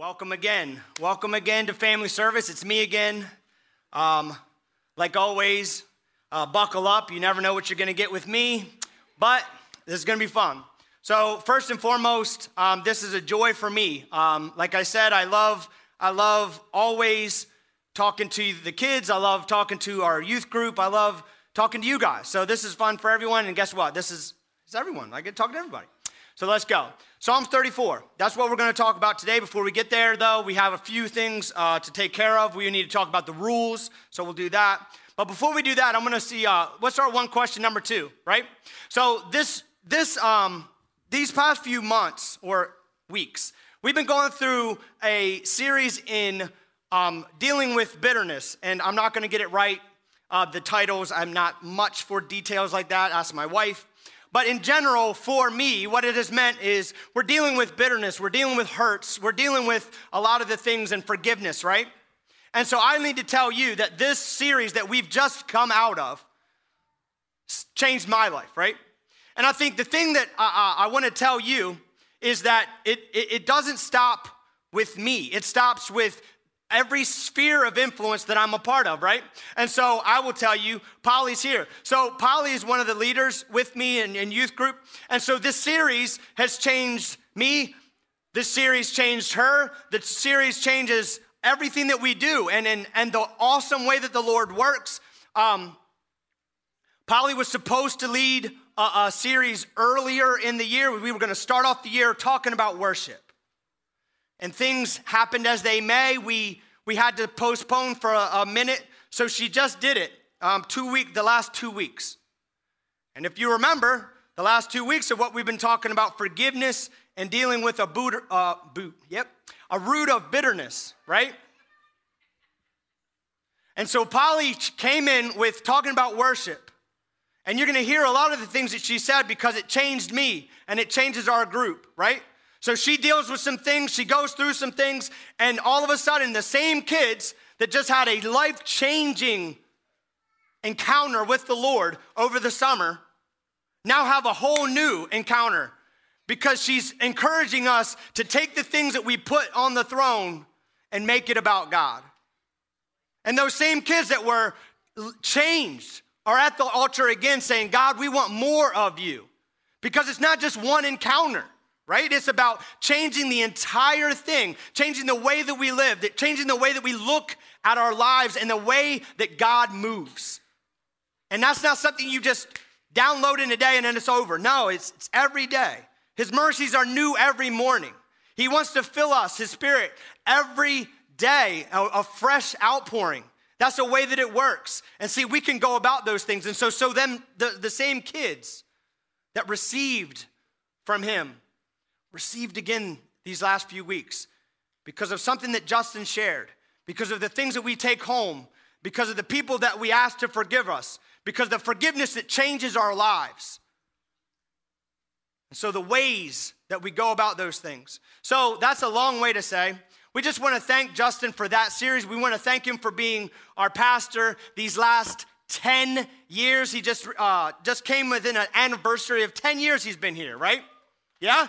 Welcome again. Welcome again to Family Service. It's me again. Um, like always, uh, buckle up. You never know what you're going to get with me, but this is going to be fun. So first and foremost, um, this is a joy for me. Um, like I said, I love, I love always talking to the kids. I love talking to our youth group. I love talking to you guys. So this is fun for everyone. And guess what? This is it's everyone. I get to talk to everybody. So let's go. Psalms 34. That's what we're going to talk about today. Before we get there, though, we have a few things uh, to take care of. We need to talk about the rules, so we'll do that. But before we do that, I'm going to see. Uh, let's start one question number two, right? So this this um, these past few months or weeks, we've been going through a series in um, dealing with bitterness, and I'm not going to get it right. Uh, the titles, I'm not much for details like that. Ask my wife. But in general, for me, what it has meant is we're dealing with bitterness, we're dealing with hurts, we're dealing with a lot of the things and forgiveness, right? And so I need to tell you that this series that we've just come out of changed my life, right? And I think the thing that I, I, I want to tell you is that it, it, it doesn't stop with me. It stops with every sphere of influence that I'm a part of, right? And so I will tell you, Polly's here. So Polly is one of the leaders with me in, in youth group. And so this series has changed me. This series changed her. The series changes everything that we do and, and, and the awesome way that the Lord works. Um, Polly was supposed to lead a, a series earlier in the year. We were going to start off the year talking about worship and things happened as they may. We we had to postpone for a, a minute, so she just did it. Um, two week, the last two weeks. And if you remember, the last two weeks of what we've been talking about forgiveness and dealing with a boot, uh, boot, yep, a root of bitterness, right? And so Polly came in with talking about worship. And you're gonna hear a lot of the things that she said because it changed me and it changes our group, right? So she deals with some things, she goes through some things, and all of a sudden, the same kids that just had a life changing encounter with the Lord over the summer now have a whole new encounter because she's encouraging us to take the things that we put on the throne and make it about God. And those same kids that were changed are at the altar again saying, God, we want more of you. Because it's not just one encounter right? It's about changing the entire thing, changing the way that we live, changing the way that we look at our lives and the way that God moves. And that's not something you just download in a day and then it's over. No, it's, it's every day. His mercies are new every morning. He wants to fill us, His Spirit, every day, a, a fresh outpouring. That's the way that it works. And see, we can go about those things. And so, so then the, the same kids that received from him received again these last few weeks because of something that Justin shared, because of the things that we take home, because of the people that we ask to forgive us, because the forgiveness that changes our lives. And so the ways that we go about those things. So that's a long way to say. We just want to thank Justin for that series. We want to thank him for being our pastor these last 10 years. He just, uh, just came within an anniversary of 10 years he's been here, right? Yeah?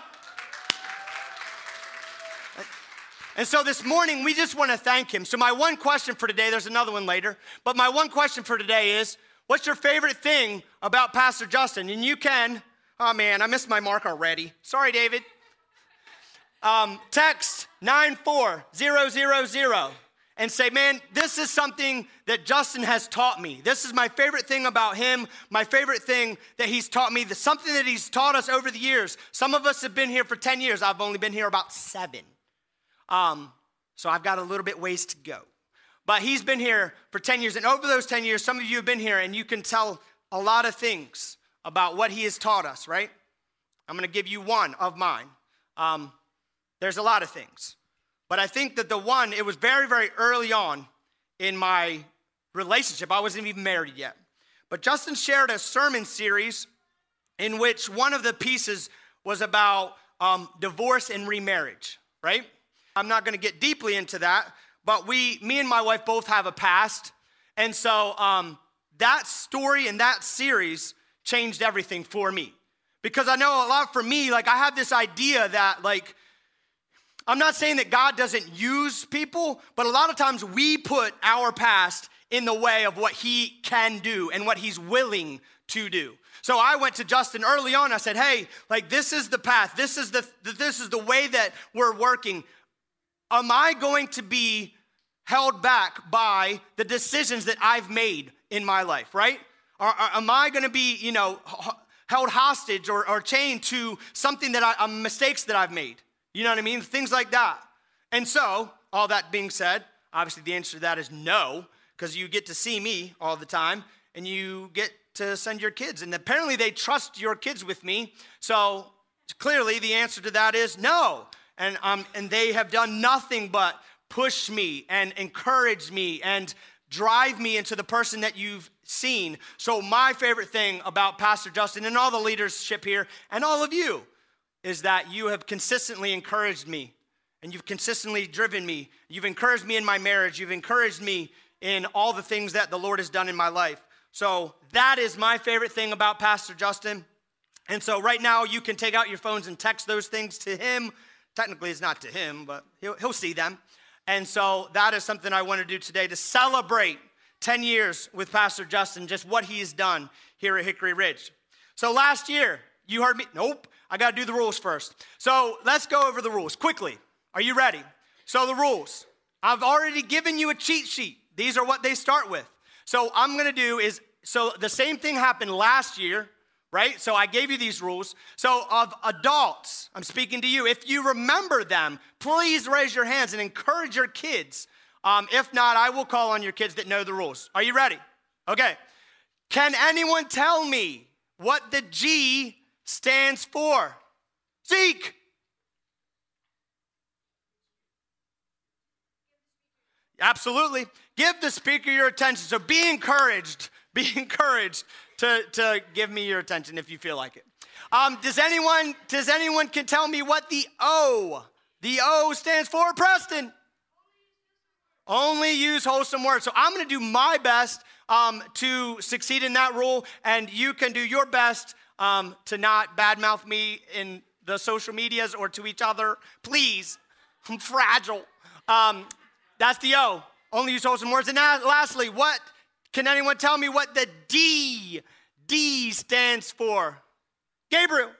And so this morning, we just want to thank him. So, my one question for today, there's another one later, but my one question for today is what's your favorite thing about Pastor Justin? And you can, oh man, I missed my mark already. Sorry, David. Um, text 94000 and say, man, this is something that Justin has taught me. This is my favorite thing about him, my favorite thing that he's taught me, something that he's taught us over the years. Some of us have been here for 10 years, I've only been here about seven. Um, so I've got a little bit ways to go. But he's been here for 10 years. And over those 10 years, some of you have been here and you can tell a lot of things about what he has taught us, right? I'm going to give you one of mine. Um, there's a lot of things. But I think that the one, it was very, very early on in my relationship. I wasn't even married yet. But Justin shared a sermon series in which one of the pieces was about um, divorce and remarriage, right? I'm not going to get deeply into that, but we, me and my wife both have a past. And so um, that story and that series changed everything for me. Because I know a lot for me, like I have this idea that, like, I'm not saying that God doesn't use people, but a lot of times we put our past in the way of what He can do and what He's willing to do. So I went to Justin early on. I said, "Hey, like this is the path. This is the this is the way that we're working. Am I going to be held back by the decisions that I've made in my life, right? Or, or am I going to be, you know, held hostage or, or chained to something that I, uh, mistakes that I've made? You know what I mean? Things like that. And so, all that being said, obviously the answer to that is no, because you get to see me all the time and you get to send your kids. And apparently they trust your kids with me. So clearly the answer to that is no. And, um, and they have done nothing but push me and encourage me and drive me into the person that you've seen. So, my favorite thing about Pastor Justin and all the leadership here and all of you is that you have consistently encouraged me and you've consistently driven me. You've encouraged me in my marriage, you've encouraged me in all the things that the Lord has done in my life. So, that is my favorite thing about Pastor Justin. And so, right now, you can take out your phones and text those things to him. Technically, it's not to him, but he'll, he'll see them. And so that is something I want to do today to celebrate 10 years with Pastor Justin, just what he's done here at Hickory Ridge. So last year, you heard me. Nope, I got to do the rules first. So let's go over the rules quickly. Are you ready? So, the rules. I've already given you a cheat sheet. These are what they start with. So, I'm going to do is so the same thing happened last year right? So I gave you these rules. So, of adults, I'm speaking to you. If you remember them, please raise your hands and encourage your kids. Um, if not, I will call on your kids that know the rules. Are you ready? Okay. Can anyone tell me what the G stands for? Zeke. Absolutely. Give the speaker your attention. So be encouraged. Be encouraged to, to give me your attention if you feel like it. Um, does anyone does anyone can tell me what the O the O stands for? Preston. Only use wholesome words. So I'm going to do my best um, to succeed in that rule, and you can do your best um, to not badmouth me in the social medias or to each other. Please, I'm fragile. Um, that's the O. Only use wholesome words. And lastly, what can anyone tell me what the D, D stands for? Gabriel.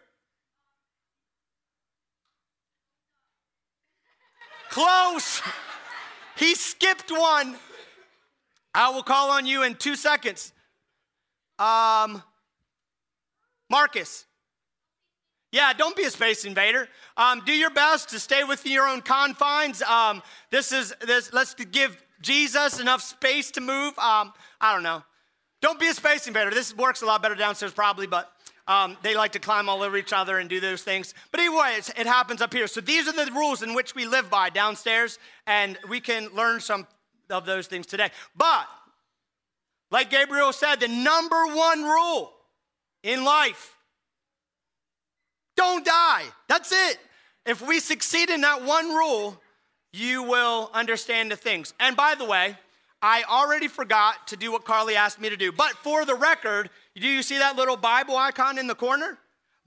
Close. He skipped one. I will call on you in two seconds. Um, Marcus. Yeah, don't be a space invader. Um, do your best to stay within your own confines. Um, this is this. Let's give Jesus enough space to move. Um, I don't know. Don't be a space invader. This works a lot better downstairs, probably, but um, they like to climb all over each other and do those things. But anyway, it happens up here. So these are the rules in which we live by downstairs, and we can learn some of those things today. But, like Gabriel said, the number one rule in life don't die. That's it. If we succeed in that one rule, you will understand the things. And by the way, I already forgot to do what Carly asked me to do. But for the record, do you see that little Bible icon in the corner?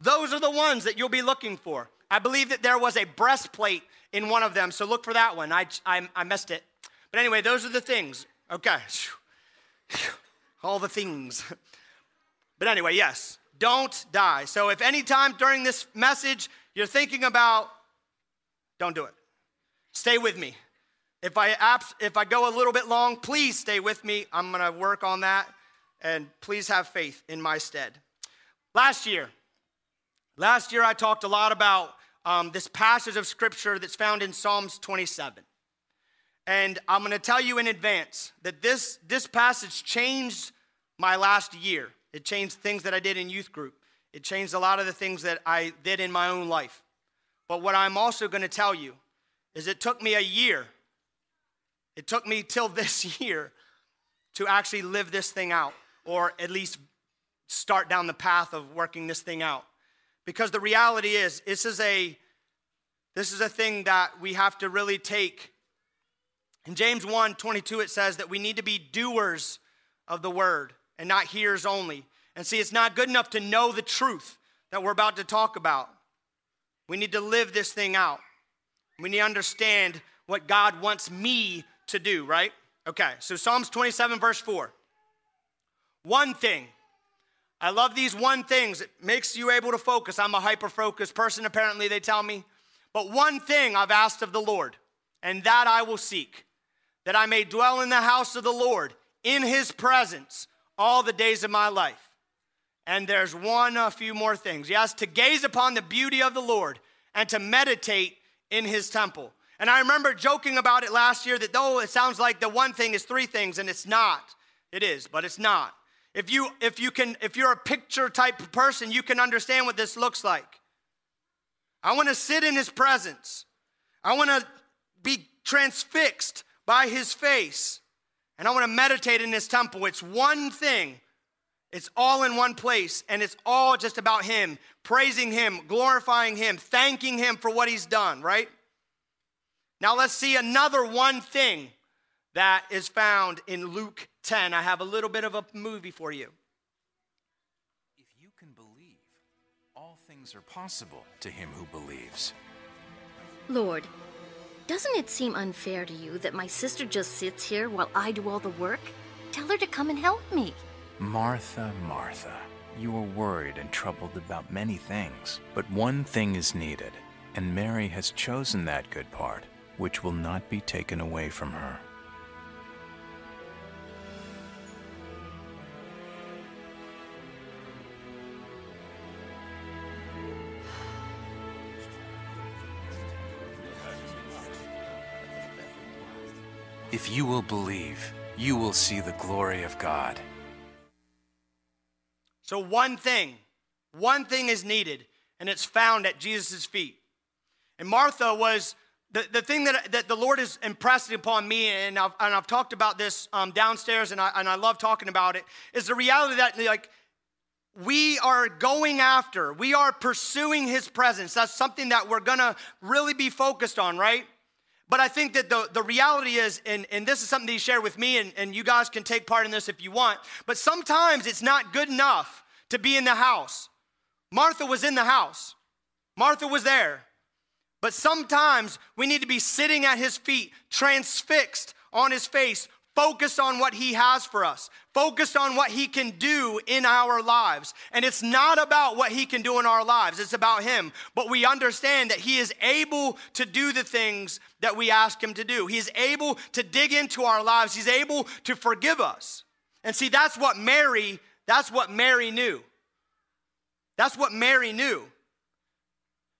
Those are the ones that you'll be looking for. I believe that there was a breastplate in one of them, so look for that one. I, I, I missed it. But anyway, those are the things. Okay. All the things. But anyway, yes, don't die. So if any time during this message you're thinking about, don't do it. Stay with me. If I, if I go a little bit long, please stay with me. I'm going to work on that. And please have faith in my stead. Last year, last year I talked a lot about um, this passage of scripture that's found in Psalms 27. And I'm going to tell you in advance that this, this passage changed my last year. It changed things that I did in youth group. It changed a lot of the things that I did in my own life. But what I'm also going to tell you is it took me a year it took me till this year to actually live this thing out, or at least start down the path of working this thing out. Because the reality is, this is a this is a thing that we have to really take. In James 1 22, it says that we need to be doers of the word and not hearers only. And see, it's not good enough to know the truth that we're about to talk about. We need to live this thing out. We need to understand what God wants me to do, right? Okay, so Psalms 27, verse 4. One thing. I love these one things. It makes you able to focus. I'm a hyper focused person, apparently, they tell me. But one thing I've asked of the Lord, and that I will seek, that I may dwell in the house of the Lord, in his presence, all the days of my life. And there's one, a few more things. Yes, to gaze upon the beauty of the Lord and to meditate in his temple. And I remember joking about it last year that though it sounds like the one thing is three things, and it's not. It is, but it's not. If you if you can if you're a picture type person, you can understand what this looks like. I want to sit in his presence. I want to be transfixed by his face. And I want to meditate in his temple. It's one thing. It's all in one place, and it's all just about him, praising him, glorifying him, thanking him for what he's done, right? Now let's see another one thing that is found in Luke 10. I have a little bit of a movie for you. If you can believe, all things are possible to him who believes. Lord, doesn't it seem unfair to you that my sister just sits here while I do all the work? Tell her to come and help me. Martha, Martha, you are worried and troubled about many things, but one thing is needed, and Mary has chosen that good part, which will not be taken away from her. If you will believe, you will see the glory of God. So, one thing, one thing is needed, and it's found at Jesus' feet. And Martha was the, the thing that, that the Lord has impressed upon me, and I've, and I've talked about this um, downstairs, and I, and I love talking about it, is the reality that, like, we are going after, we are pursuing his presence. That's something that we're gonna really be focused on, right? But I think that the, the reality is, and, and this is something that he shared with me, and, and you guys can take part in this if you want, but sometimes it's not good enough to be in the house. Martha was in the house, Martha was there. But sometimes we need to be sitting at his feet, transfixed on his face, focused on what he has for us, focused on what he can do in our lives. And it's not about what he can do in our lives, it's about him. But we understand that he is able to do the things that we ask him to do. He's able to dig into our lives, he's able to forgive us. And see, that's what Mary, that's what Mary knew. That's what Mary knew.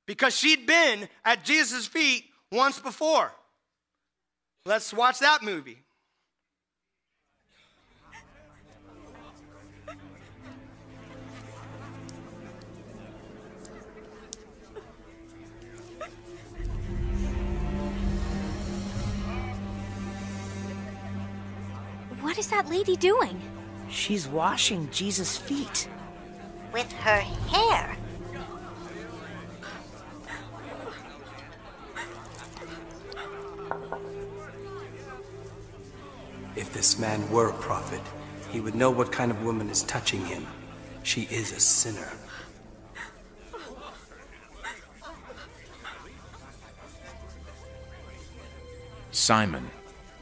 Because she'd been at Jesus' feet once before. Let's watch that movie. What is that lady doing? She's washing Jesus' feet. With her hair. If this man were a prophet, he would know what kind of woman is touching him. She is a sinner. Simon,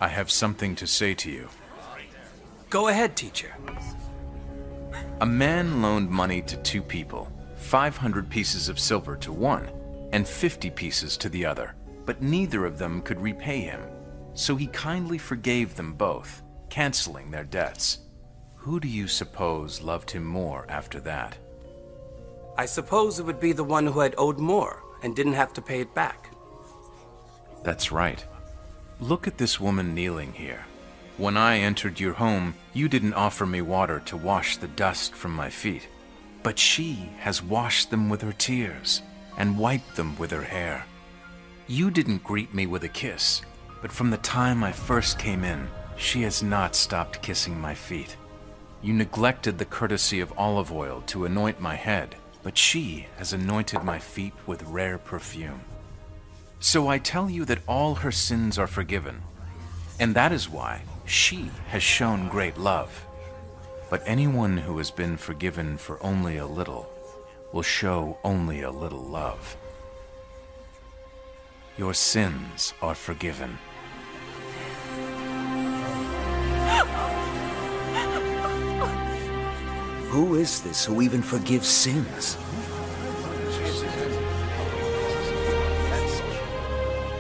I have something to say to you. Go ahead, teacher. A man loaned money to two people, 500 pieces of silver to one, and 50 pieces to the other, but neither of them could repay him. So he kindly forgave them both, canceling their debts. Who do you suppose loved him more after that? I suppose it would be the one who had owed more and didn't have to pay it back. That's right. Look at this woman kneeling here. When I entered your home, you didn't offer me water to wash the dust from my feet, but she has washed them with her tears and wiped them with her hair. You didn't greet me with a kiss, but from the time I first came in, she has not stopped kissing my feet. You neglected the courtesy of olive oil to anoint my head, but she has anointed my feet with rare perfume. So I tell you that all her sins are forgiven, and that is why she has shown great love. But anyone who has been forgiven for only a little will show only a little love. Your sins are forgiven. Who is this who even forgives sins?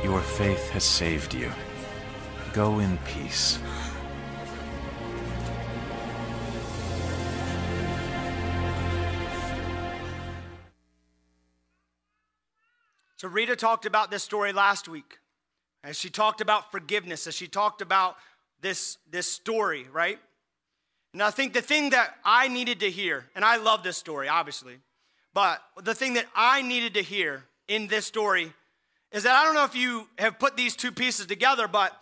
Your faith has saved you. Go in peace. So, Rita talked about this story last week. As she talked about forgiveness, as she talked about this, this story, right? And I think the thing that I needed to hear, and I love this story, obviously, but the thing that I needed to hear in this story is that I don't know if you have put these two pieces together, but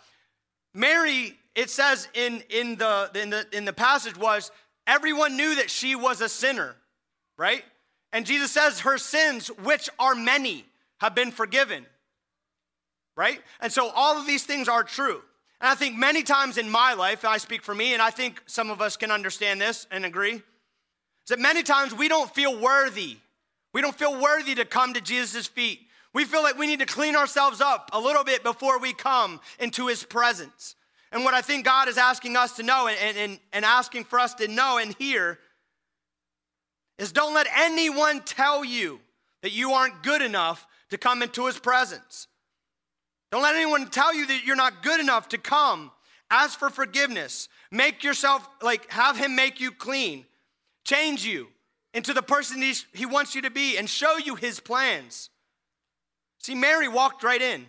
Mary, it says in, in, the, in, the, in the passage, was everyone knew that she was a sinner, right? And Jesus says her sins, which are many, have been forgiven, right? And so all of these things are true. And I think many times in my life, I speak for me, and I think some of us can understand this and agree, is that many times we don't feel worthy. We don't feel worthy to come to Jesus' feet. We feel like we need to clean ourselves up a little bit before we come into his presence. And what I think God is asking us to know and, and, and asking for us to know and hear is don't let anyone tell you that you aren't good enough to come into his presence. Don't let anyone tell you that you're not good enough to come. Ask for forgiveness. Make yourself, like, have him make you clean, change you into the person he, he wants you to be, and show you his plans. See, Mary walked right in.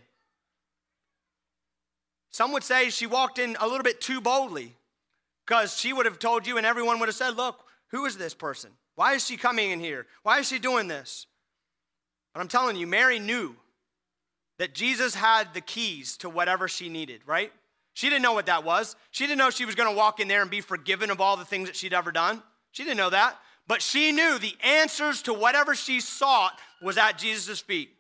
Some would say she walked in a little bit too boldly because she would have told you, and everyone would have said, Look, who is this person? Why is she coming in here? Why is she doing this? But I'm telling you, Mary knew that Jesus had the keys to whatever she needed, right? She didn't know what that was. She didn't know she was going to walk in there and be forgiven of all the things that she'd ever done. She didn't know that. But she knew the answers to whatever she sought was at Jesus' feet.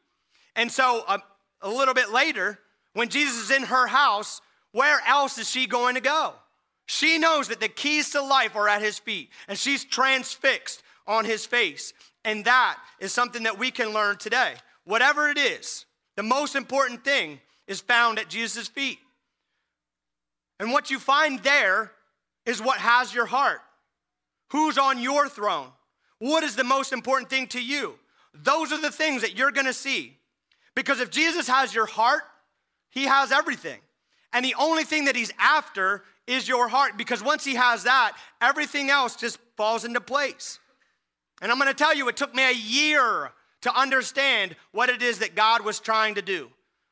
And so a, um, a little bit later, when Jesus is in her house, where else is she going to go? She knows that the keys to life are at his feet, and she's transfixed on his face. And that is something that we can learn today. Whatever it is, the most important thing is found at Jesus' feet. And what you find there is what has your heart. Who's on your throne? What is the most important thing to you? Those are the things that you're gonna see. Because if Jesus has your heart, he has everything. And the only thing that he's after is your heart because once he has that, everything else just falls into place. And I'm gonna tell you, it took me a year to understand what it is that God was trying to do,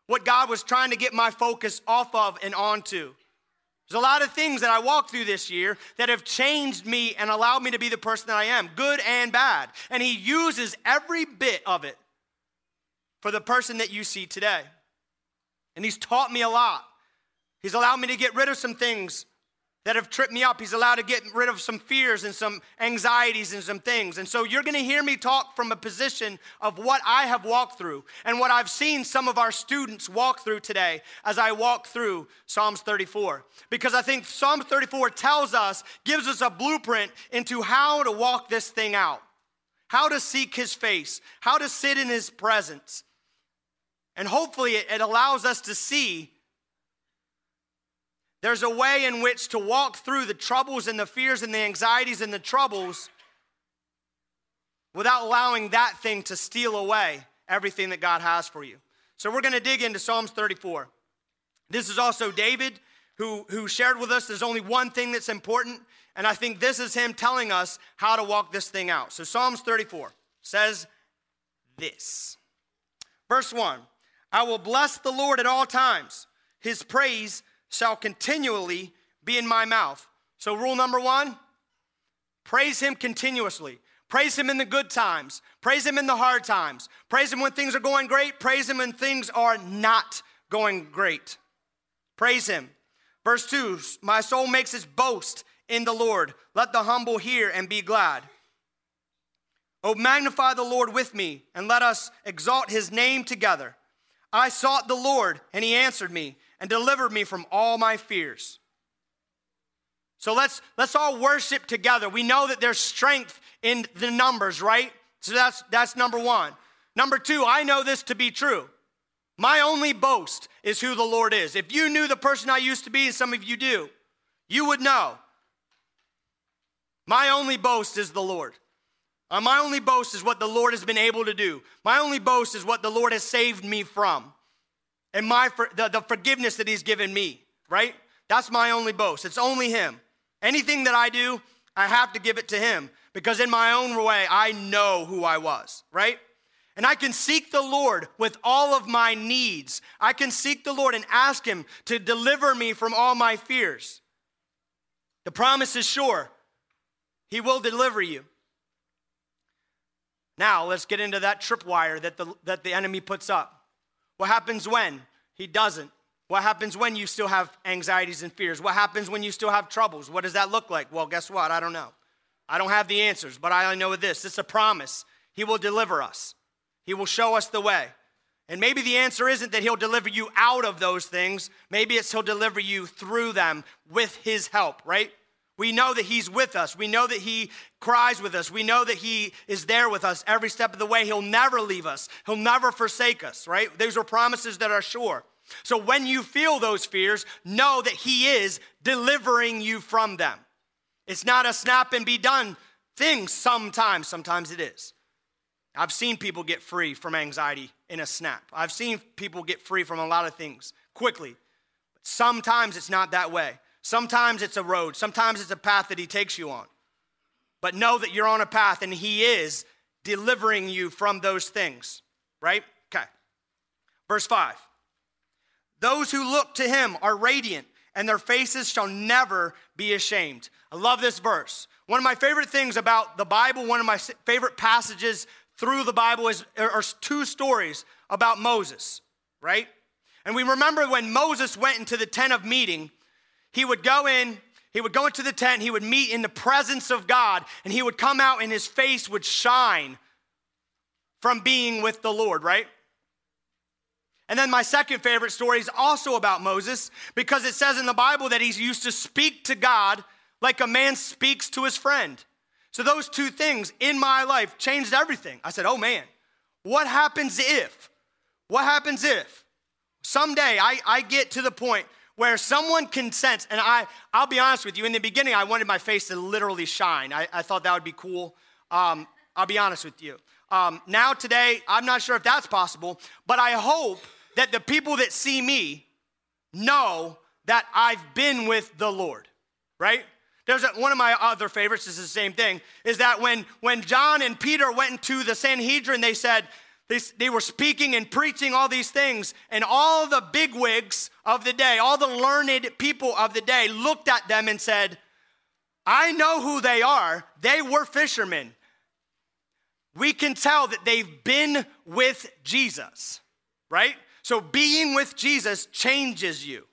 what God was trying to get my focus off of and onto. There's a lot of things that I walked through this year that have changed me and allowed me to be the person that I am, good and bad. And He uses every bit of it for the person that you see today. And He's taught me a lot. He's allowed me to get rid of some things that have tripped me up. He's allowed to get rid of some fears and some anxieties and some things. And so you're going to hear me talk from a position of what I have walked through and what I've seen some of our students walk through today as I walk through Psalms 34. Because I think Psalm 34 tells us, gives us a blueprint into how to walk this thing out, how to seek his face, how to sit in his presence. And hopefully it allows us to see there's a way in which to walk through the troubles and the fears and the anxieties and the troubles without allowing that thing to steal away everything that God has for you. So we're going to dig into Psalms 34. This is also David who, who shared with us there's only one thing that's important, and I think this is him telling us how to walk this thing out. So Psalms 34 says this. Verse 1 I will bless the Lord at all times, his praise shall continually be in my mouth. So, rule number one praise him continuously. Praise him in the good times. Praise him in the hard times. Praise him when things are going great. Praise him when things are not going great. Praise him. Verse 2 My soul makes its boast in the Lord. Let the humble hear and be glad. Oh, magnify the Lord with me, and let us exalt his name together. I sought the Lord, and he answered me and delivered me from all my fears. So let's let's all worship together. We know that there's strength in the numbers, right? So that's that's number 1. Number 2, I know this to be true. My only boast is who the Lord is. If you knew the person I used to be, and some of you do, you would know. My only boast is the Lord. Uh, my only boast is what the Lord has been able to do. My only boast is what the Lord has saved me from and my the, the forgiveness that He's given me, right? That's my only boast. It's only Him. Anything that I do, I have to give it to Him because in my own way, I know who I was, right? And I can seek the Lord with all of my needs. I can seek the Lord and ask Him to deliver me from all my fears. The promise is sure, He will deliver you. Now, let's get into that tripwire that the, that the enemy puts up. What happens when he doesn't? What happens when you still have anxieties and fears? What happens when you still have troubles? What does that look like? Well, guess what? I don't know. I don't have the answers, but I know this it's a promise. He will deliver us, He will show us the way. And maybe the answer isn't that He'll deliver you out of those things, maybe it's He'll deliver you through them with His help, right? We know that He's with us. We know that He cries with us. We know that He is there with us every step of the way. He'll never leave us, He'll never forsake us, right? Those are promises that are sure. So when you feel those fears, know that He is delivering you from them. It's not a snap and be done thing sometimes. Sometimes it is. I've seen people get free from anxiety in a snap. I've seen people get free from a lot of things quickly. But sometimes it's not that way. Sometimes it's a road, sometimes it's a path that He takes you on. But know that you're on a path and He is delivering you from those things, right? Okay. Verse 5 Those who look to Him are radiant, and their faces shall never be ashamed. I love this verse. One of my favorite things about the Bible, one of my favorite passages through the Bible is are two stories about Moses, right? And we remember when Moses went into the tent of meeting, he would go in, he would go into the tent, he would meet in the presence of God, and he would come out and his face would shine from being with the Lord, right? And then my second favorite story is also about Moses because it says in the Bible that he used to speak to God like a man speaks to his friend. So those two things in my life changed everything. I said, oh man, what happens if? What happens if someday I, I get to the point where someone can sense, and I, I'll be honest with you, in the beginning, I wanted my face to literally shine. I, I thought that would be cool. Um, I'll be honest with you. Um, now, today, I'm not sure if that's possible, but I hope that the people that see me know that I've been with the Lord, right? There's a, one of my other favorites is the same thing, is that when, when John and Peter went into the Sanhedrin, they said, they, they were speaking and preaching all these things, and all the bigwigs of the day, all the learned people of the day looked at them and said, I know who they are. They were fishermen. We can tell that they've been with Jesus, right? So being with Jesus changes you.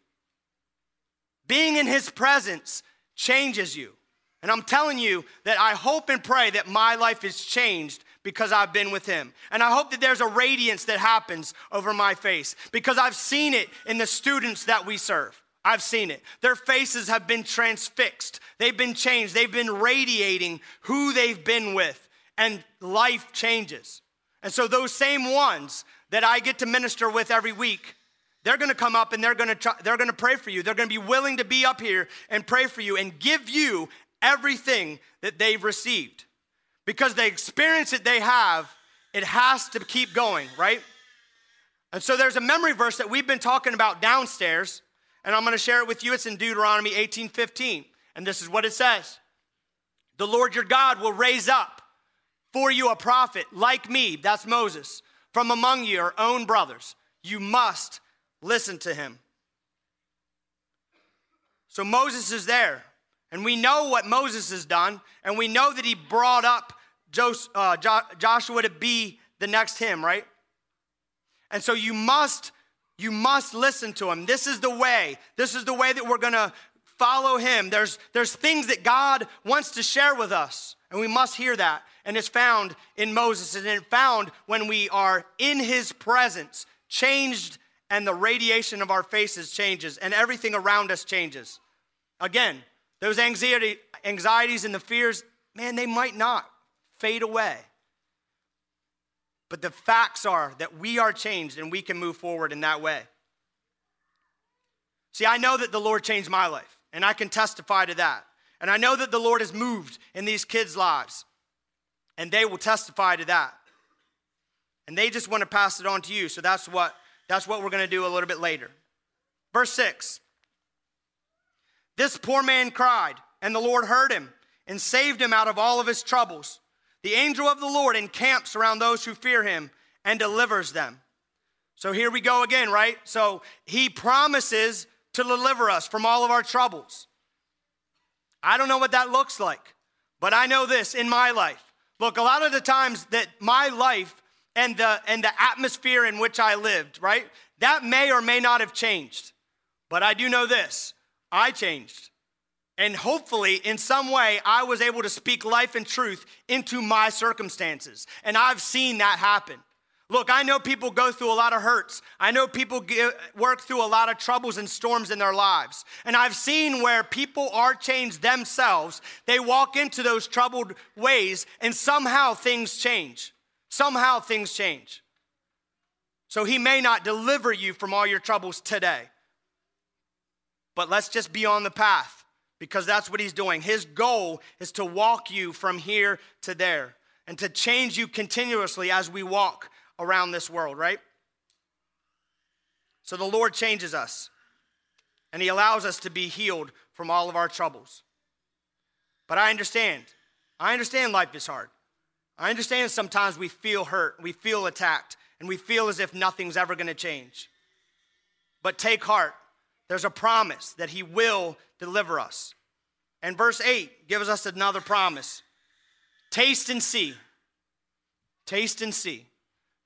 Being in his presence changes you. And I'm telling you that I hope and pray that my life is changed because I've been with him. And I hope that there's a radiance that happens over my face because I've seen it in the students that we serve. I've seen it. Their faces have been transfixed, they've been changed, they've been radiating who they've been with, and life changes. And so, those same ones that I get to minister with every week, they're gonna come up and they're gonna, try, they're gonna pray for you. They're gonna be willing to be up here and pray for you and give you everything that they've received because the experience that they have, it has to keep going, right? And so there's a memory verse that we've been talking about downstairs, and I'm gonna share it with you. It's in Deuteronomy 18:15, And this is what it says The Lord your God will raise up for you a prophet like me, that's Moses, from among your own brothers. You must listen to him. So Moses is there, and we know what Moses has done, and we know that he brought up uh, Joshua to be the next him, right? And so you must, you must listen to him. This is the way. This is the way that we're gonna follow him. There's, there's things that God wants to share with us, and we must hear that. And it's found in Moses, and it's found when we are in his presence, changed, and the radiation of our faces changes, and everything around us changes. Again, those anxiety, anxieties and the fears, man, they might not fade away. But the facts are that we are changed and we can move forward in that way. See, I know that the Lord changed my life, and I can testify to that. And I know that the Lord has moved in these kids' lives, and they will testify to that. And they just want to pass it on to you. So that's what that's what we're going to do a little bit later. Verse 6. This poor man cried, and the Lord heard him and saved him out of all of his troubles. The angel of the Lord encamps around those who fear him and delivers them. So here we go again, right? So he promises to deliver us from all of our troubles. I don't know what that looks like, but I know this in my life. Look, a lot of the times that my life and the and the atmosphere in which I lived, right? That may or may not have changed. But I do know this. I changed. And hopefully, in some way, I was able to speak life and truth into my circumstances. And I've seen that happen. Look, I know people go through a lot of hurts. I know people get, work through a lot of troubles and storms in their lives. And I've seen where people are changed themselves. They walk into those troubled ways, and somehow things change. Somehow things change. So he may not deliver you from all your troubles today. But let's just be on the path because that's what he's doing. His goal is to walk you from here to there and to change you continuously as we walk around this world, right? So the Lord changes us and he allows us to be healed from all of our troubles. But I understand. I understand life is hard. I understand sometimes we feel hurt, we feel attacked, and we feel as if nothing's ever going to change. But take heart. There's a promise that he will deliver us. And verse 8 gives us another promise Taste and see, taste and see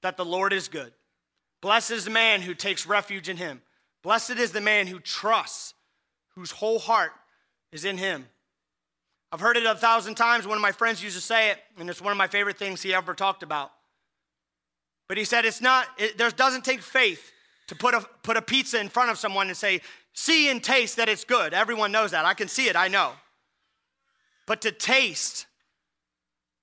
that the Lord is good. Blessed is the man who takes refuge in him. Blessed is the man who trusts, whose whole heart is in him. I've heard it a thousand times. One of my friends used to say it, and it's one of my favorite things he ever talked about. But he said, it's not, it there doesn't take faith to put a, put a pizza in front of someone and say, see and taste that it's good. Everyone knows that. I can see it, I know. But to taste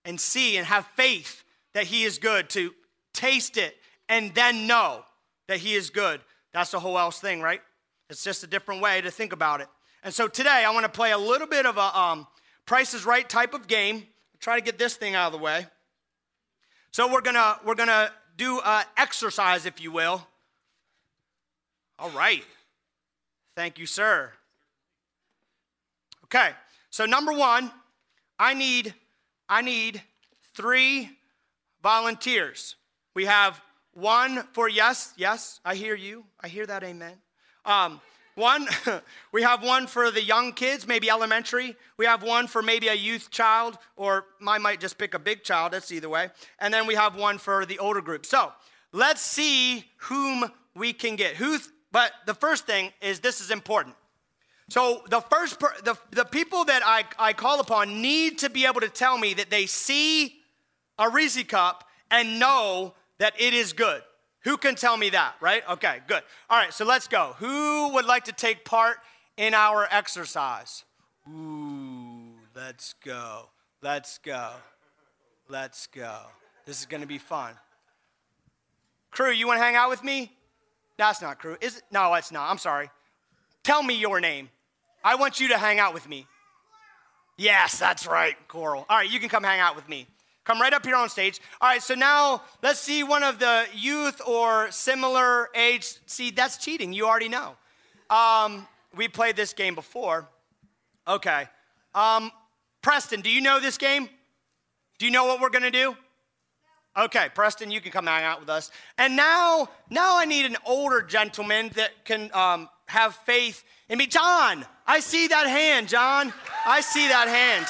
and see and have faith that He is good, to taste it and then know that He is good, that's the whole else thing, right? It's just a different way to think about it. And so today I want to play a little bit of a um, Price is Right type of game. try to get this thing out of the way. So we're gonna we're gonna do an exercise, if you will. All right. Thank you, sir. Okay. So number one, I need I need three volunteers. We have one for yes, yes, I hear you. I hear that, amen. Um, one, we have one for the young kids, maybe elementary. We have one for maybe a youth child, or I might just pick a big child, that's either way. And then we have one for the older group. So let's see whom we can get. Who's, but the first thing is this is important. So the first, per, the, the people that I, I call upon need to be able to tell me that they see a Reese cup and know that it is good. Who can tell me that, right? Okay, good. All right, so let's go. Who would like to take part in our exercise? Ooh, let's go. Let's go. Let's go. This is going to be fun. Crew, you want to hang out with me? That's not crew. Is it? No, it's not. I'm sorry. Tell me your name. I want you to hang out with me. Yes, that's right, Coral. All right, you can come hang out with me. Come right up here on stage. All right, so now let's see one of the youth or similar age. See, that's cheating. You already know. Um, we played this game before. Okay. Um, Preston, do you know this game? Do you know what we're going to do? Okay, Preston, you can come hang out with us. And now, now I need an older gentleman that can um, have faith in me. John, I see that hand, John. I see that hand.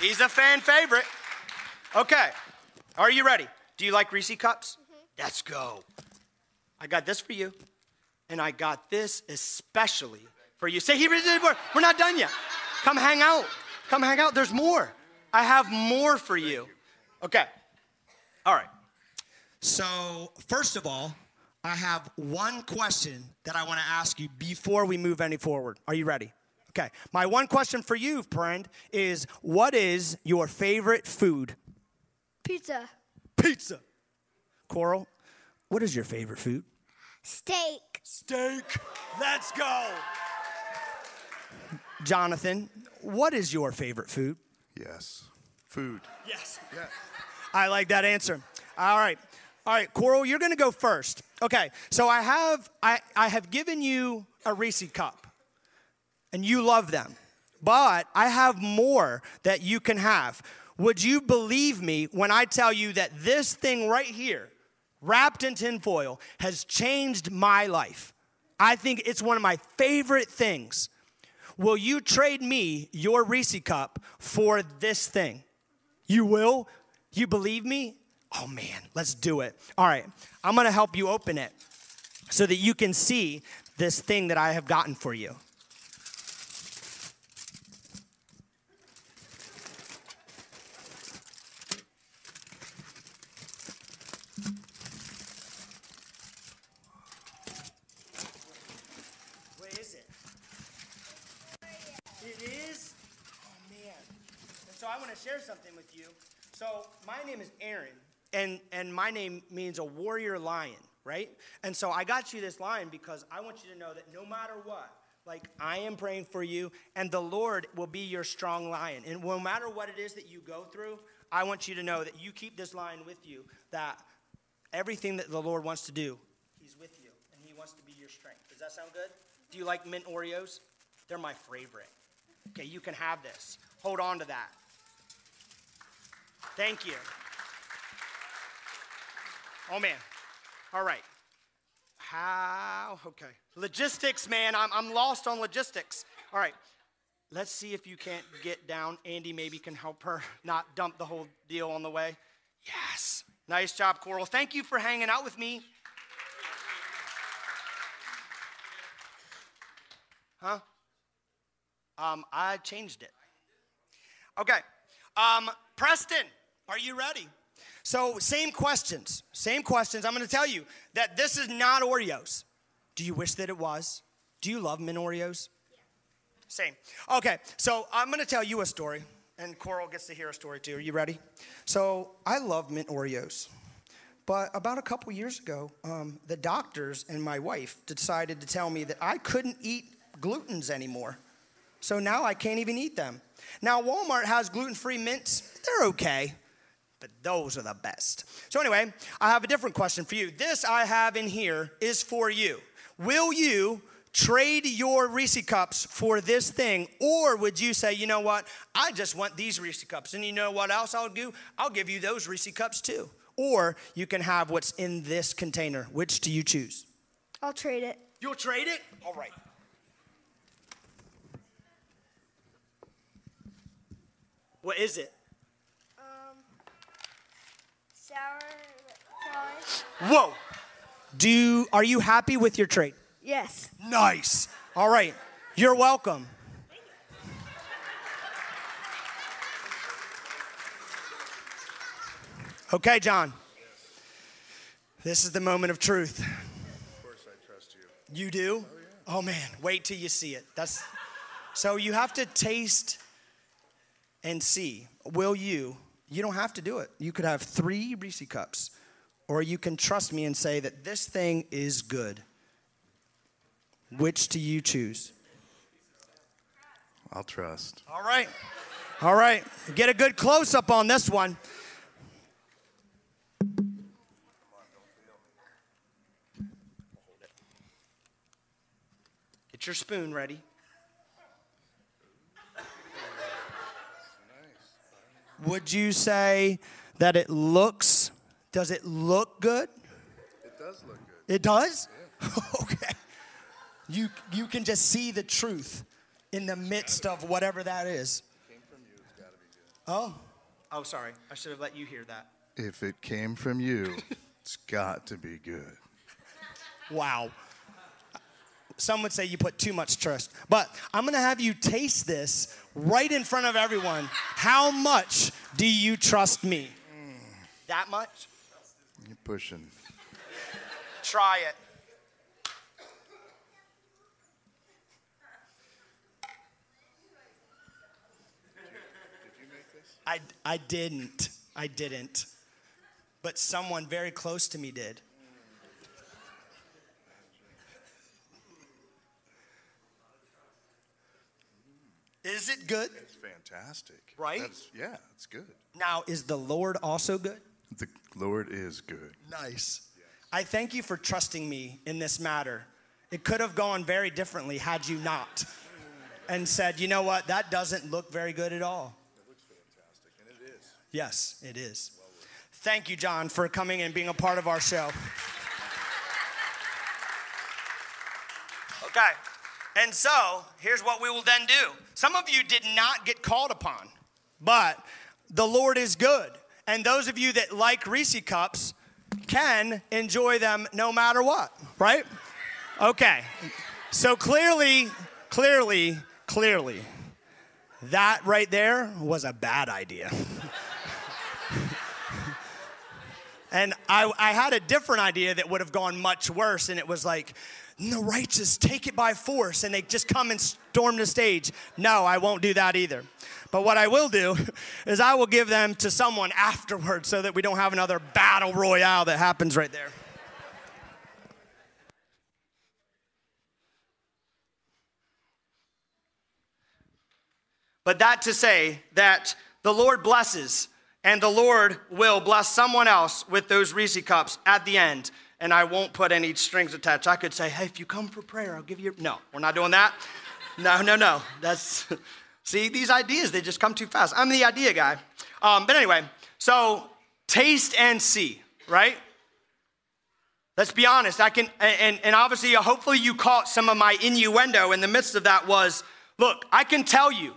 He's a fan favorite. Okay. Are you ready? Do you like Reese cups? Mm-hmm. Let's go. I got this for you. And I got this especially for you. Say, he we're not done yet. Come hang out. Come hang out. There's more. I have more for you. Okay. All right. So, first of all, I have one question that I want to ask you before we move any forward. Are you ready? Okay. My one question for you, friend, is what is your favorite food? Pizza. Pizza. Coral, what is your favorite food? Steak. Steak. Let's go. Jonathan, what is your favorite food? Yes. Food. Yes. I like that answer. All right. All right, Coral, you're going to go first. Okay. So I have I, I have given you a Reese cup. And you love them. But I have more that you can have. Would you believe me when I tell you that this thing right here, wrapped in tinfoil, has changed my life? I think it's one of my favorite things. Will you trade me your Reese cup for this thing? You will? You believe me? Oh man, let's do it. All right, I'm gonna help you open it so that you can see this thing that I have gotten for you. What is it? It is? Oh man. And so I want to share something with you. So my name is Aaron, and and my name means a warrior lion, right? And so I got you this lion because I want you to know that no matter what, like I am praying for you, and the Lord will be your strong lion. And no matter what it is that you go through, I want you to know that you keep this lion with you. That everything that the Lord wants to do, He's with you, and He wants to be your strength. Does that sound good? Do you like mint Oreos? They're my favorite. Okay, you can have this. Hold on to that. Thank you. Oh man. All right. How? Okay. Logistics, man. I'm, I'm lost on logistics. All right. Let's see if you can't get down. Andy maybe can help her not dump the whole deal on the way. Yes. Nice job, Coral. Thank you for hanging out with me. Huh? Um, I changed it. Okay. Um, Preston, are you ready? So, same questions. Same questions. I'm going to tell you that this is not Oreos. Do you wish that it was? Do you love mint Oreos? Same. Okay, so I'm going to tell you a story, and Coral gets to hear a story too. Are you ready? So, I love mint Oreos. But about a couple years ago, um, the doctors and my wife decided to tell me that I couldn't eat glutens anymore. So now I can't even eat them. Now, Walmart has gluten free mints. They're okay, but those are the best. So, anyway, I have a different question for you. This I have in here is for you. Will you trade your Reese cups for this thing? Or would you say, you know what? I just want these Reese cups. And you know what else I'll do? I'll give you those Reese cups too. Or you can have what's in this container. Which do you choose? I'll trade it. You'll trade it? All right. What is it? Um, Whoa. Do are you happy with your trade? Yes. Nice. All right. You're welcome. Okay, John. This is the moment of truth. Of course I trust you. You do? Oh, man, wait till you see it. That's so you have to taste and see. Will you? You don't have to do it. You could have three Reese cups, or you can trust me and say that this thing is good. Which do you choose? I'll trust. All right. All right. Get a good close up on this one. Get your spoon ready. Would you say that it looks, does it look good? It does look good. It does? okay. You, you can just see the truth in the midst of whatever that is. Came from you. It's got to be good. Oh. Oh, sorry. I should have let you hear that. If it came from you, it's got to be good. Wow. Some would say you put too much trust. But I'm going to have you taste this right in front of everyone. How much do you trust me? That much? You're pushing. Try it. Did you make this? I, I didn't. I didn't. but someone very close to me did. Is it good? It's fantastic. Right? That's, yeah, it's good. Now, is the Lord also good? The Lord is good. Nice. I thank you for trusting me in this matter. It could have gone very differently had you not. And said, you know what, that doesn't look very good at all. It looks fantastic, and it is. Yes, it is. Thank you, John, for coming and being a part of our show. Okay, and so here's what we will then do. Some of you did not get called upon, but the Lord is good. And those of you that like Reese cups can enjoy them no matter what, right? Okay, so clearly, clearly, clearly, that right there was a bad idea. and I, I had a different idea that would have gone much worse, and it was like, the righteous take it by force, and they just come and storm the stage. No, I won't do that either. But what I will do is I will give them to someone afterwards so that we don't have another battle royale that happens right there. But that to say that the Lord blesses and the Lord will bless someone else with those Reese cups at the end. And I won't put any strings attached. I could say, hey, if you come for prayer, I'll give you. No, we're not doing that. No, no, no. That's, see, these ideas, they just come too fast. I'm the idea guy. Um, but anyway, so taste and see, right? Let's be honest. I can, and, and obviously, hopefully, you caught some of my innuendo in the midst of that was look, I can tell you,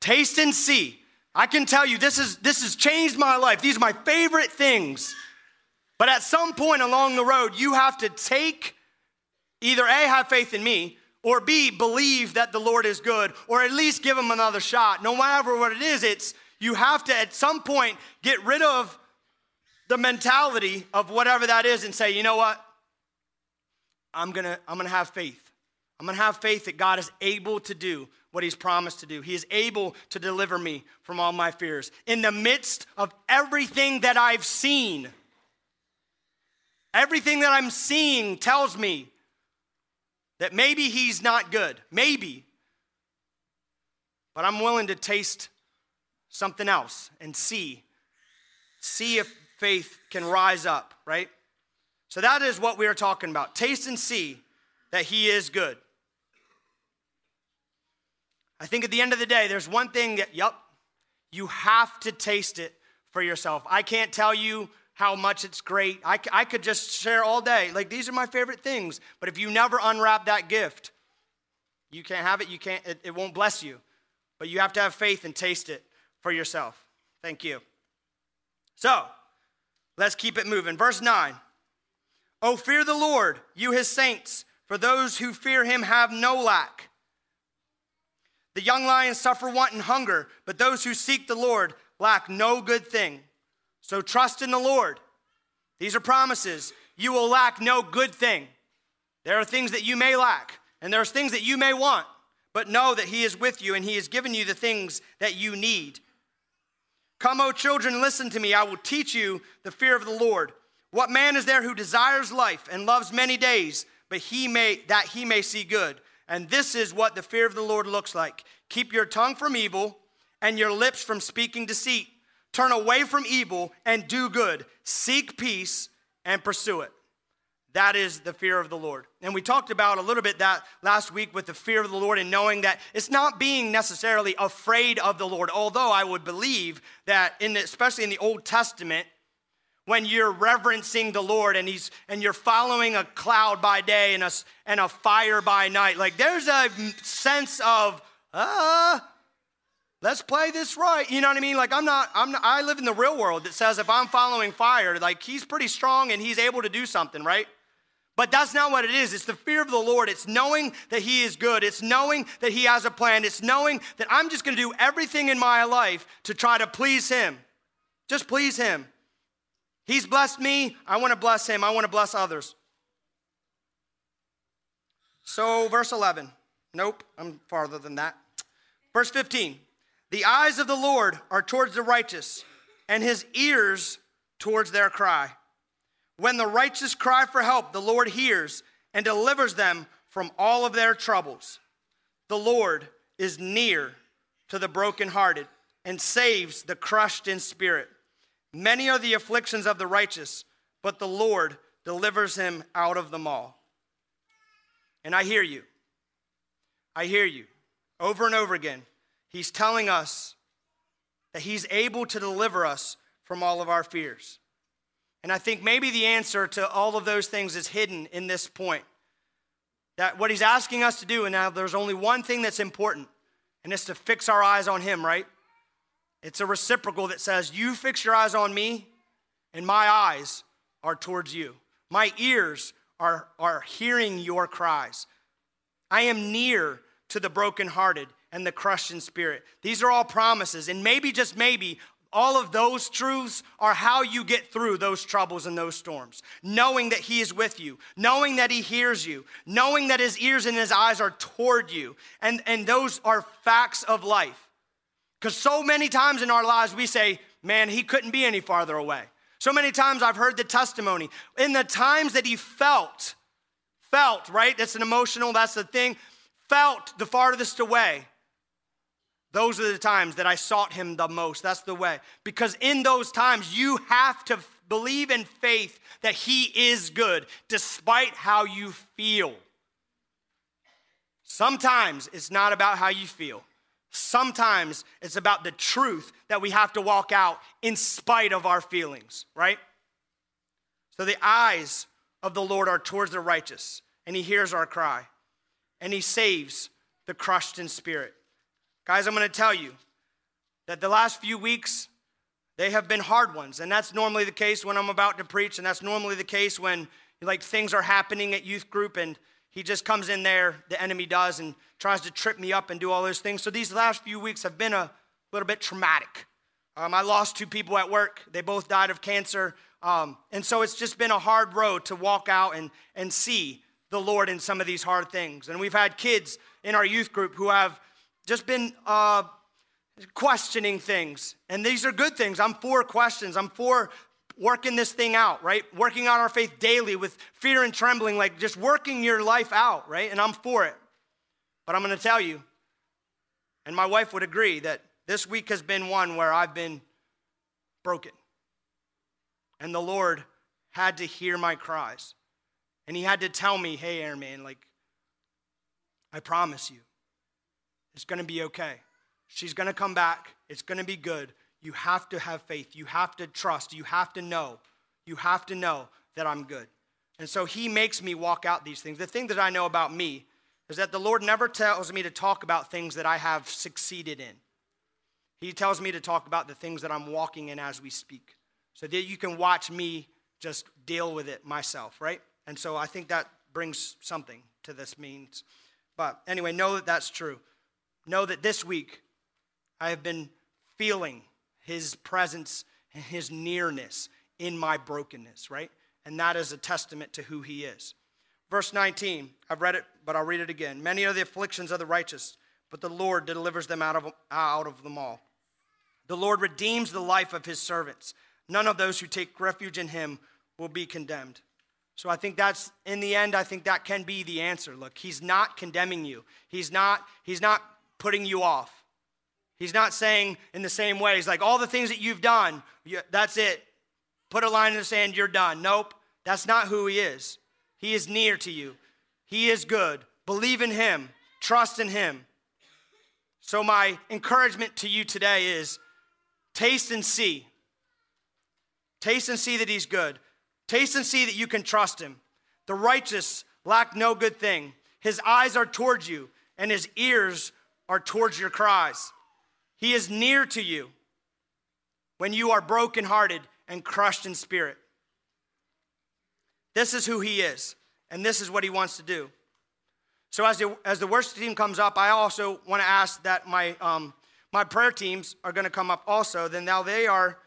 taste and see. I can tell you this is this has changed my life. These are my favorite things. But at some point along the road, you have to take either A, have faith in me, or B, believe that the Lord is good, or at least give him another shot. No matter what it is, it's you have to at some point get rid of the mentality of whatever that is and say, you know what? I'm gonna, I'm gonna have faith. I'm gonna have faith that God is able to do what He's promised to do. He is able to deliver me from all my fears. In the midst of everything that I've seen, everything that I'm seeing tells me that maybe He's not good. Maybe. But I'm willing to taste something else and see. See if faith can rise up, right? So that is what we are talking about. Taste and see that He is good. I think at the end of the day, there's one thing that, yep, you have to taste it for yourself. I can't tell you how much it's great. I, I could just share all day. Like, these are my favorite things. But if you never unwrap that gift, you can't have it. You can't, it, it won't bless you. But you have to have faith and taste it for yourself. Thank you. So, let's keep it moving. Verse 9. Oh, fear the Lord, you his saints, for those who fear him have no lack. The young lions suffer want and hunger, but those who seek the Lord lack no good thing. So trust in the Lord. These are promises. You will lack no good thing. There are things that you may lack, and there's things that you may want, but know that He is with you and He has given you the things that you need. Come, O children, listen to me. I will teach you the fear of the Lord. What man is there who desires life and loves many days, but he may that he may see good? And this is what the fear of the Lord looks like. Keep your tongue from evil and your lips from speaking deceit. Turn away from evil and do good. Seek peace and pursue it. That is the fear of the Lord. And we talked about a little bit that last week with the fear of the Lord and knowing that it's not being necessarily afraid of the Lord. Although I would believe that in the, especially in the Old Testament, when you're reverencing the Lord and he's and you're following a cloud by day and a, and a fire by night, like there's a sense of ah, uh, let's play this right. You know what I mean? Like I'm not, I'm not, I live in the real world that says if I'm following fire, like he's pretty strong and he's able to do something, right? But that's not what it is. It's the fear of the Lord. It's knowing that He is good. It's knowing that He has a plan. It's knowing that I'm just going to do everything in my life to try to please Him. Just please Him. He's blessed me. I want to bless Him. I want to bless others. So, verse 11. Nope, I'm farther than that. Verse 15. The eyes of the Lord are towards the righteous, and His ears towards their cry. When the righteous cry for help, the Lord hears and delivers them from all of their troubles. The Lord is near to the brokenhearted and saves the crushed in spirit. Many are the afflictions of the righteous, but the Lord delivers him out of them all. And I hear you. I hear you over and over again. He's telling us that He's able to deliver us from all of our fears. And I think maybe the answer to all of those things is hidden in this point. That what He's asking us to do, and now there's only one thing that's important, and it's to fix our eyes on Him, right? It's a reciprocal that says, You fix your eyes on me, and my eyes are towards you. My ears are, are hearing your cries. I am near to the brokenhearted and the crushed in spirit. These are all promises. And maybe, just maybe, all of those truths are how you get through those troubles and those storms. Knowing that He is with you, knowing that He hears you, knowing that His ears and His eyes are toward you. And, and those are facts of life. Because so many times in our lives we say, man, He couldn't be any farther away. So many times I've heard the testimony. In the times that He felt, felt, right? That's an emotional, that's the thing, felt the farthest away those are the times that I sought him the most. That's the way. Because in those times, you have to believe in faith that he is good despite how you feel. Sometimes it's not about how you feel. Sometimes it's about the truth that we have to walk out in spite of our feelings, right? So the eyes of the Lord are towards the righteous, and he hears our cry, and he saves the crushed in spirit. Guys, I'm going to tell you that the last few weeks, they have been hard ones. And that's normally the case when I'm about to preach. And that's normally the case when like things are happening at youth group and he just comes in there, the enemy does, and tries to trip me up and do all those things. So these last few weeks have been a little bit traumatic. Um, I lost two people at work. They both died of cancer. Um, and so it's just been a hard road to walk out and, and see the Lord in some of these hard things. And we've had kids in our youth group who have just been uh, questioning things. And these are good things. I'm for questions. I'm for working this thing out, right? Working on our faith daily with fear and trembling, like just working your life out, right? And I'm for it. But I'm going to tell you, and my wife would agree, that this week has been one where I've been broken. And the Lord had to hear my cries. And He had to tell me, hey, Airman, like, I promise you, it's going to be okay. She's going to come back. It's going to be good. You have to have faith. You have to trust. You have to know. You have to know that I'm good. And so he makes me walk out these things. The thing that I know about me is that the Lord never tells me to talk about things that I have succeeded in. He tells me to talk about the things that I'm walking in as we speak so that you can watch me just deal with it myself, right? And so I think that brings something to this means. But anyway, know that that's true know that this week I have been feeling his presence and his nearness in my brokenness, right? And that is a testament to who he is. Verse 19, I've read it, but I'll read it again. Many are the afflictions of the righteous, but the Lord delivers them out of, out of them all. The Lord redeems the life of his servants. None of those who take refuge in him will be condemned. So I think that's in the end I think that can be the answer. Look, he's not condemning you. He's not he's not putting you off. He's not saying in the same way, he's like, all the things that you've done, that's it. Put a line in the sand, you're done. Nope, that's not who he is. He is near to you, he is good. Believe in him, trust in him. So, my encouragement to you today is taste and see. Taste and see that he's good. Taste and see that you can trust him. The righteous lack no good thing. His eyes are towards you, and his ears are towards your cries. He is near to you when you are brokenhearted and crushed in spirit. This is who He is, and this is what He wants to do. So, as the, as the worship team comes up, I also want to ask that my, um, my prayer teams are going to come up also. Then now they are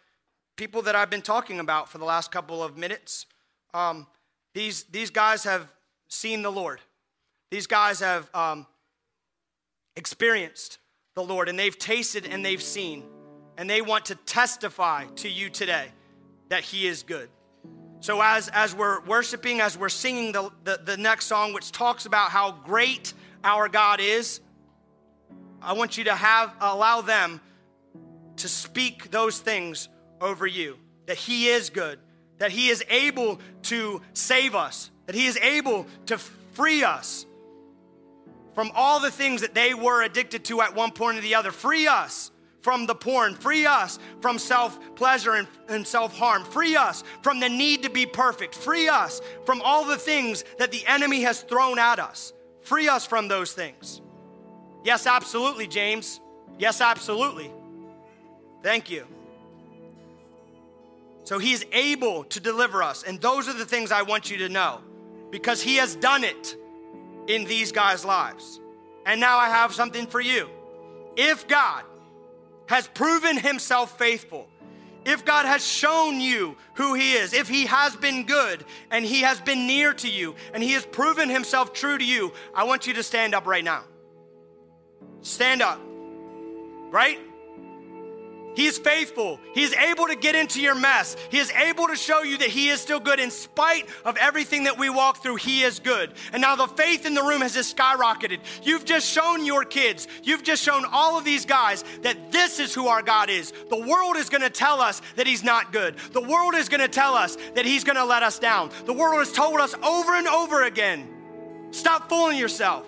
people that I've been talking about for the last couple of minutes. Um, these, these guys have seen the Lord. These guys have um, experienced the Lord and they've tasted and they've seen and they want to testify to you today that He is good. So, as, as we're worshiping, as we're singing the, the, the next song, which talks about how great our God is, I want you to have allow them to speak those things over you that He is good, that He is able to save us, that He is able to free us from all the things that they were addicted to at one point or the other. Free us from the porn. Free us from self pleasure and, and self harm. Free us from the need to be perfect. Free us from all the things that the enemy has thrown at us. Free us from those things. Yes, absolutely, James. Yes, absolutely. Thank you. So he's able to deliver us. And those are the things I want you to know because he has done it in these guys' lives. And now I have something for you. If God has proven himself faithful, if God has shown you who He is, if He has been good and He has been near to you and He has proven Himself true to you, I want you to stand up right now. Stand up, right? He is faithful. He is able to get into your mess. He is able to show you that He is still good in spite of everything that we walk through. He is good. And now the faith in the room has just skyrocketed. You've just shown your kids, you've just shown all of these guys that this is who our God is. The world is going to tell us that He's not good. The world is going to tell us that He's going to let us down. The world has told us over and over again stop fooling yourself.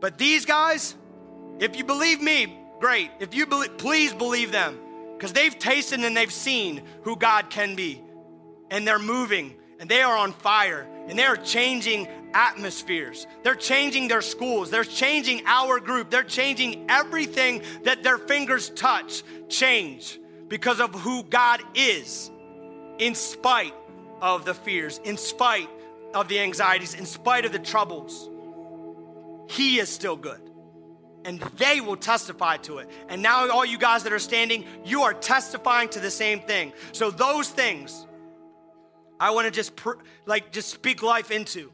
But these guys, if you believe me, great. If you believe, please believe them because they've tasted and they've seen who God can be. And they're moving and they are on fire and they are changing atmospheres. They're changing their schools. They're changing our group. They're changing everything that their fingers touch, change because of who God is, in spite of the fears, in spite of the anxieties, in spite of the troubles. He is still good and they will testify to it. And now, all you guys that are standing, you are testifying to the same thing. So, those things I want to just pr- like just speak life into.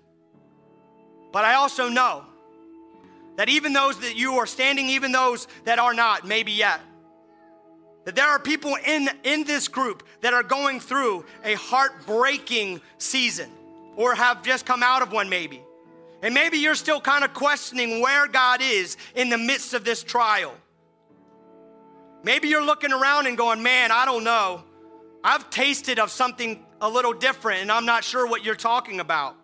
But I also know that even those that you are standing, even those that are not, maybe yet, that there are people in, in this group that are going through a heartbreaking season or have just come out of one, maybe. And maybe you're still kind of questioning where God is in the midst of this trial. Maybe you're looking around and going, man, I don't know. I've tasted of something a little different and I'm not sure what you're talking about.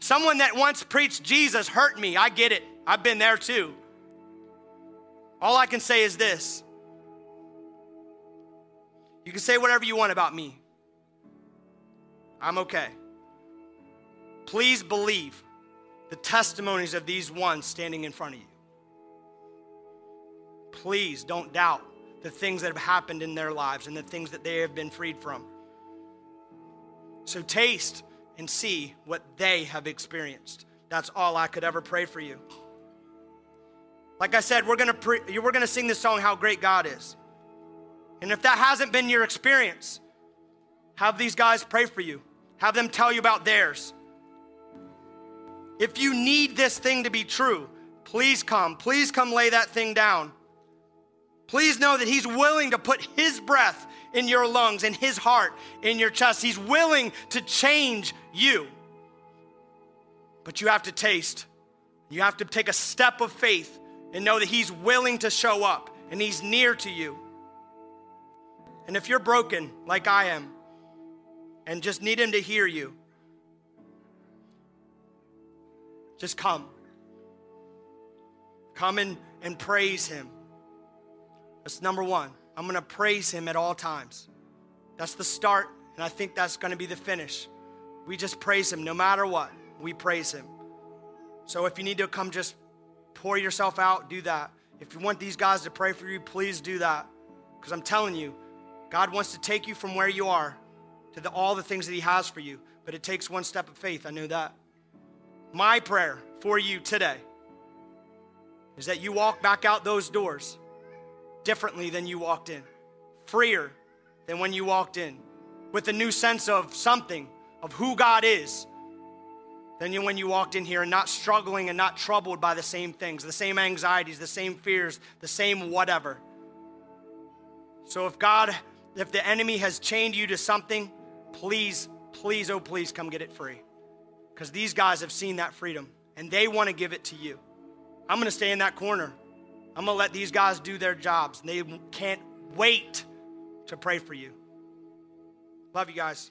Someone that once preached Jesus hurt me. I get it. I've been there too. All I can say is this you can say whatever you want about me. I'm okay. Please believe the testimonies of these ones standing in front of you. Please don't doubt the things that have happened in their lives and the things that they have been freed from. So taste and see what they have experienced. That's all I could ever pray for you. Like I said, we're gonna pre- we're gonna sing this song, "How Great God Is," and if that hasn't been your experience, have these guys pray for you. Have them tell you about theirs. If you need this thing to be true, please come. Please come lay that thing down. Please know that He's willing to put His breath in your lungs and His heart in your chest. He's willing to change you. But you have to taste. You have to take a step of faith and know that He's willing to show up and He's near to you. And if you're broken like I am and just need Him to hear you, Just come. Come and, and praise Him. That's number one. I'm going to praise Him at all times. That's the start, and I think that's going to be the finish. We just praise Him no matter what. We praise Him. So if you need to come just pour yourself out, do that. If you want these guys to pray for you, please do that. Because I'm telling you, God wants to take you from where you are to the, all the things that He has for you. But it takes one step of faith. I know that. My prayer for you today is that you walk back out those doors differently than you walked in, freer than when you walked in, with a new sense of something, of who God is, than when you walked in here and not struggling and not troubled by the same things, the same anxieties, the same fears, the same whatever. So if God, if the enemy has chained you to something, please, please, oh, please come get it free. Because these guys have seen that freedom and they want to give it to you. I'm going to stay in that corner. I'm going to let these guys do their jobs. And they can't wait to pray for you. Love you guys.